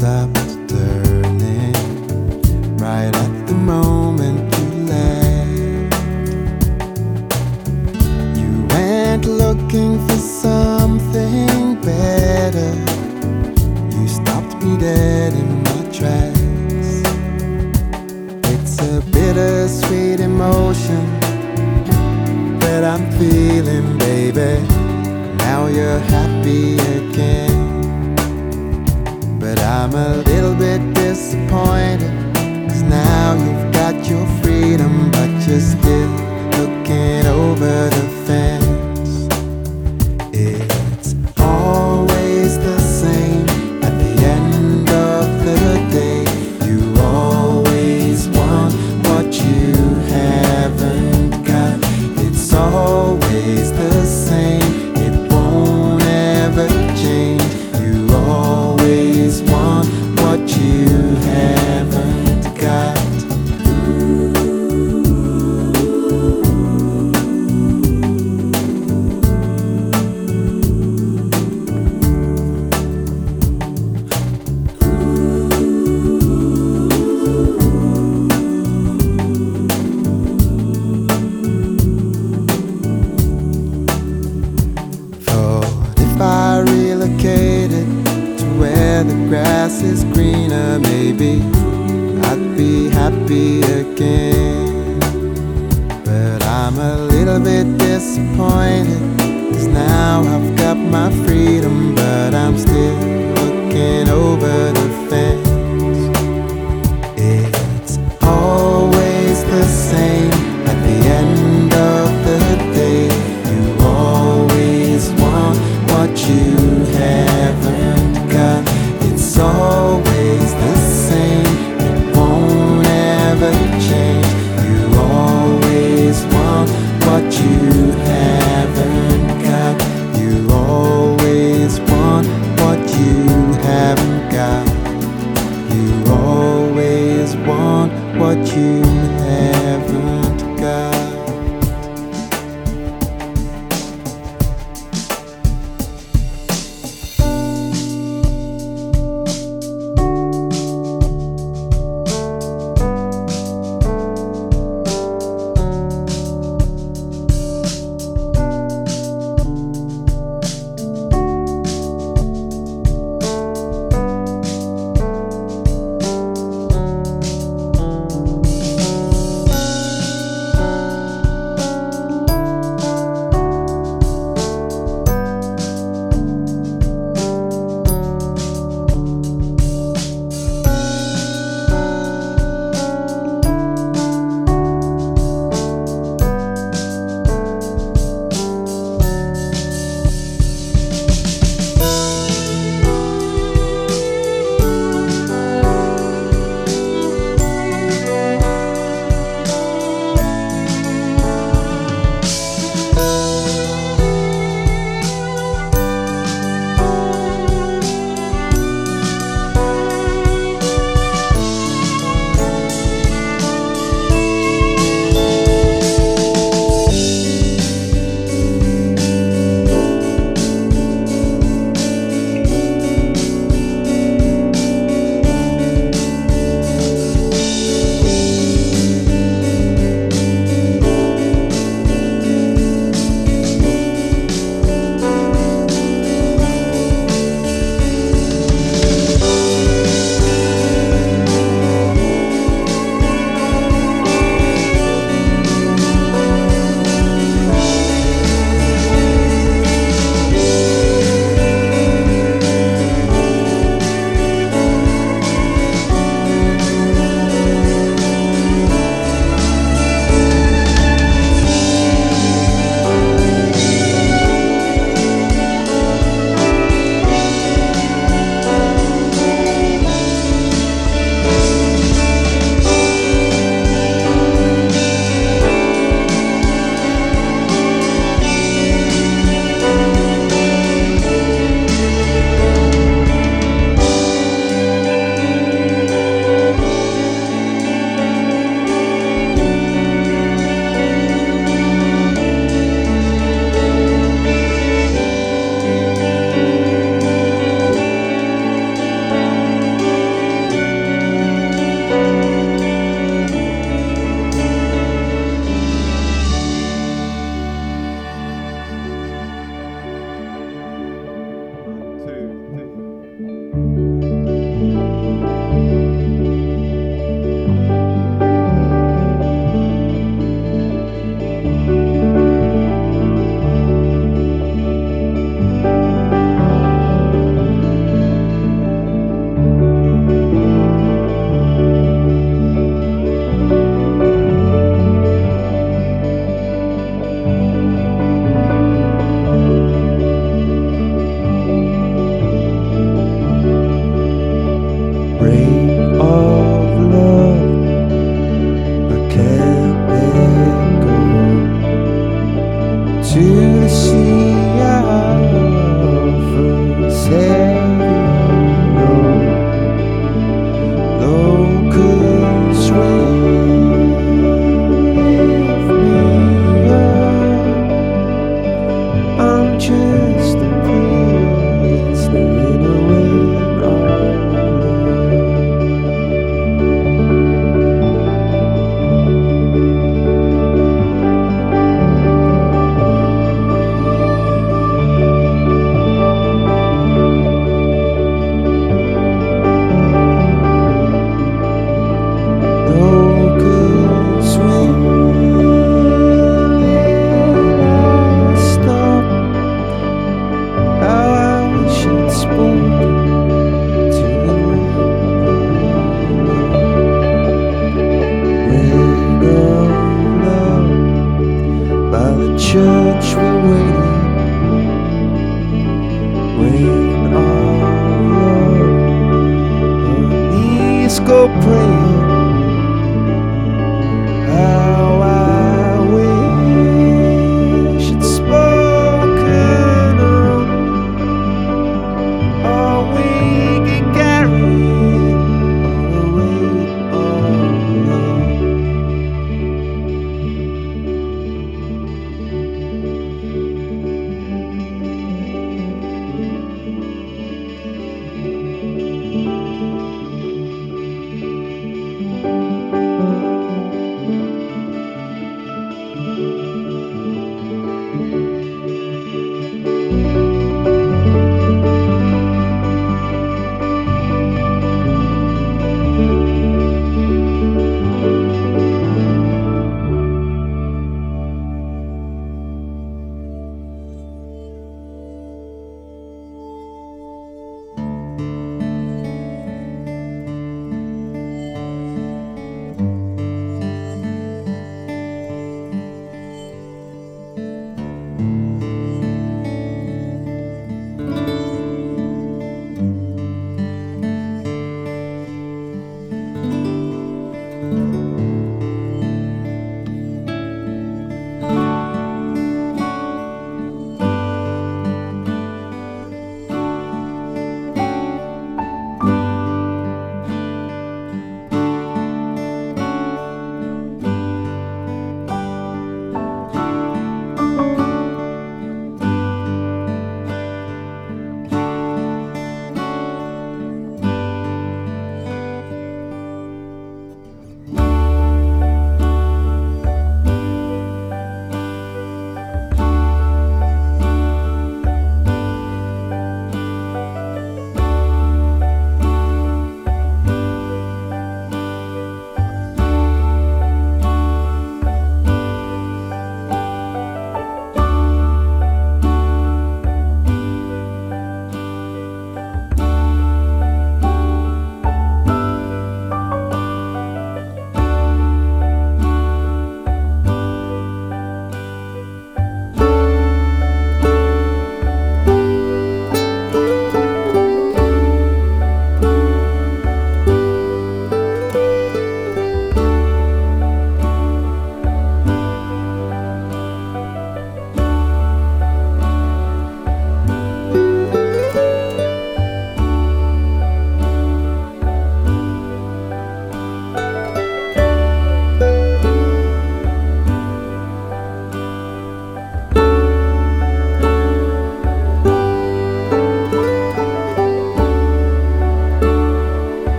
stopped turning right at the moment you left. You went looking for something better. You stopped me dead in my tracks. It's a bittersweet emotion that I'm feeling, baby. Now you're happy again. I'm a little bit disappointed. Cause now you've got your freedom, but you're still looking over the fence.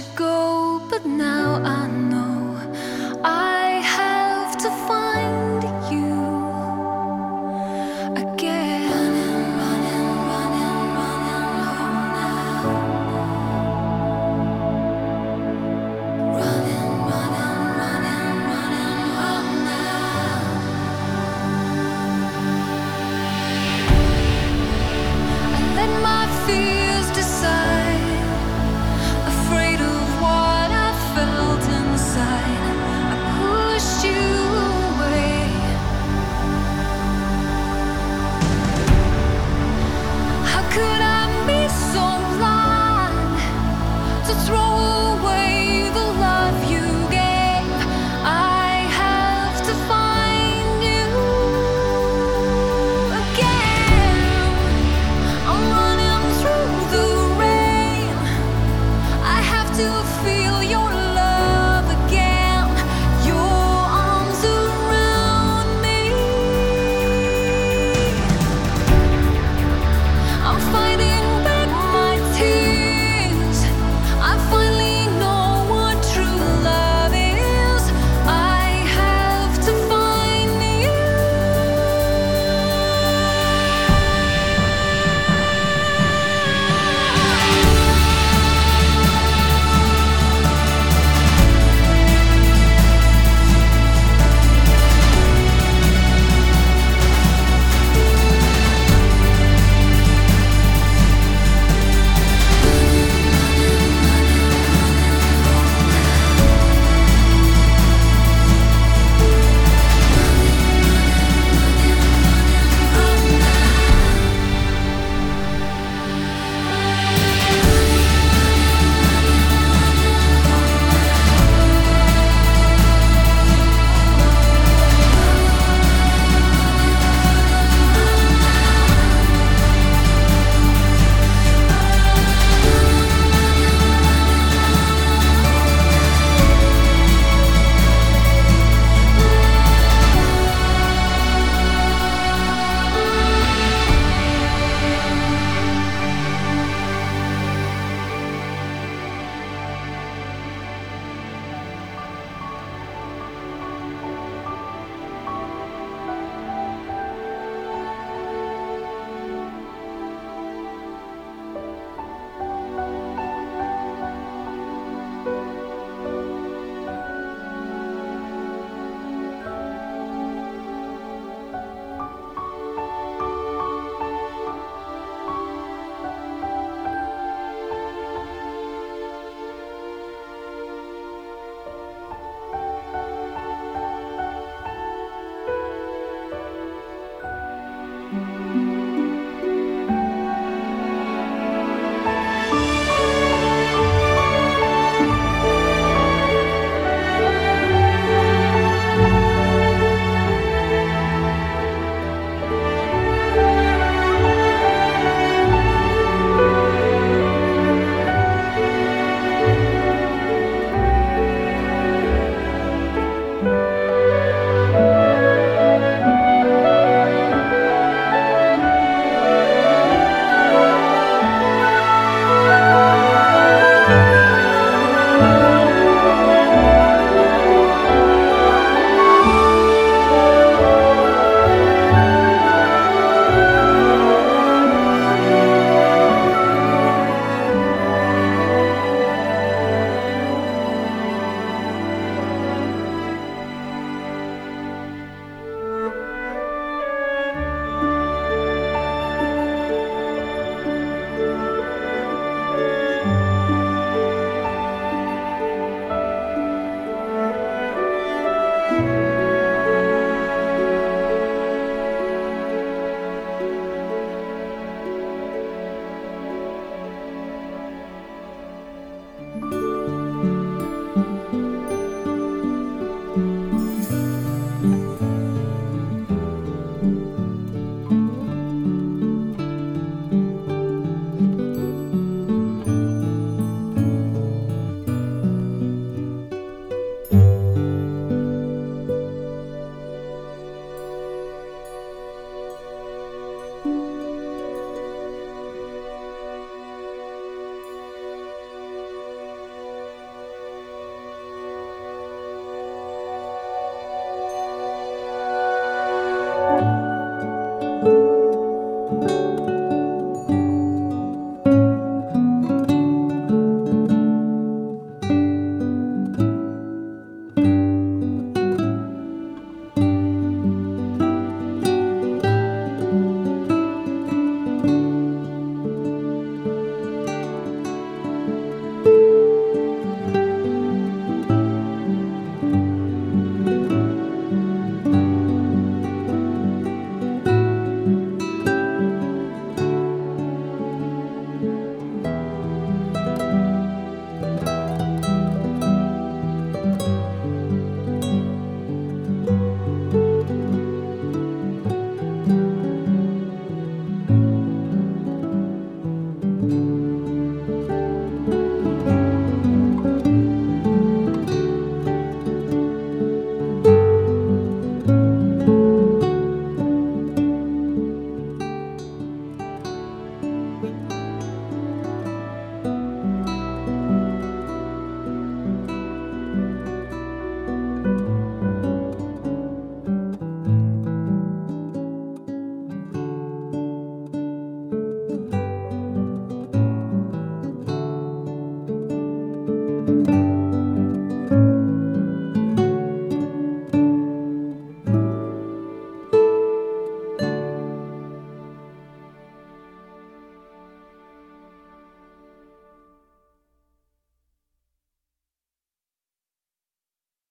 You go, but now I know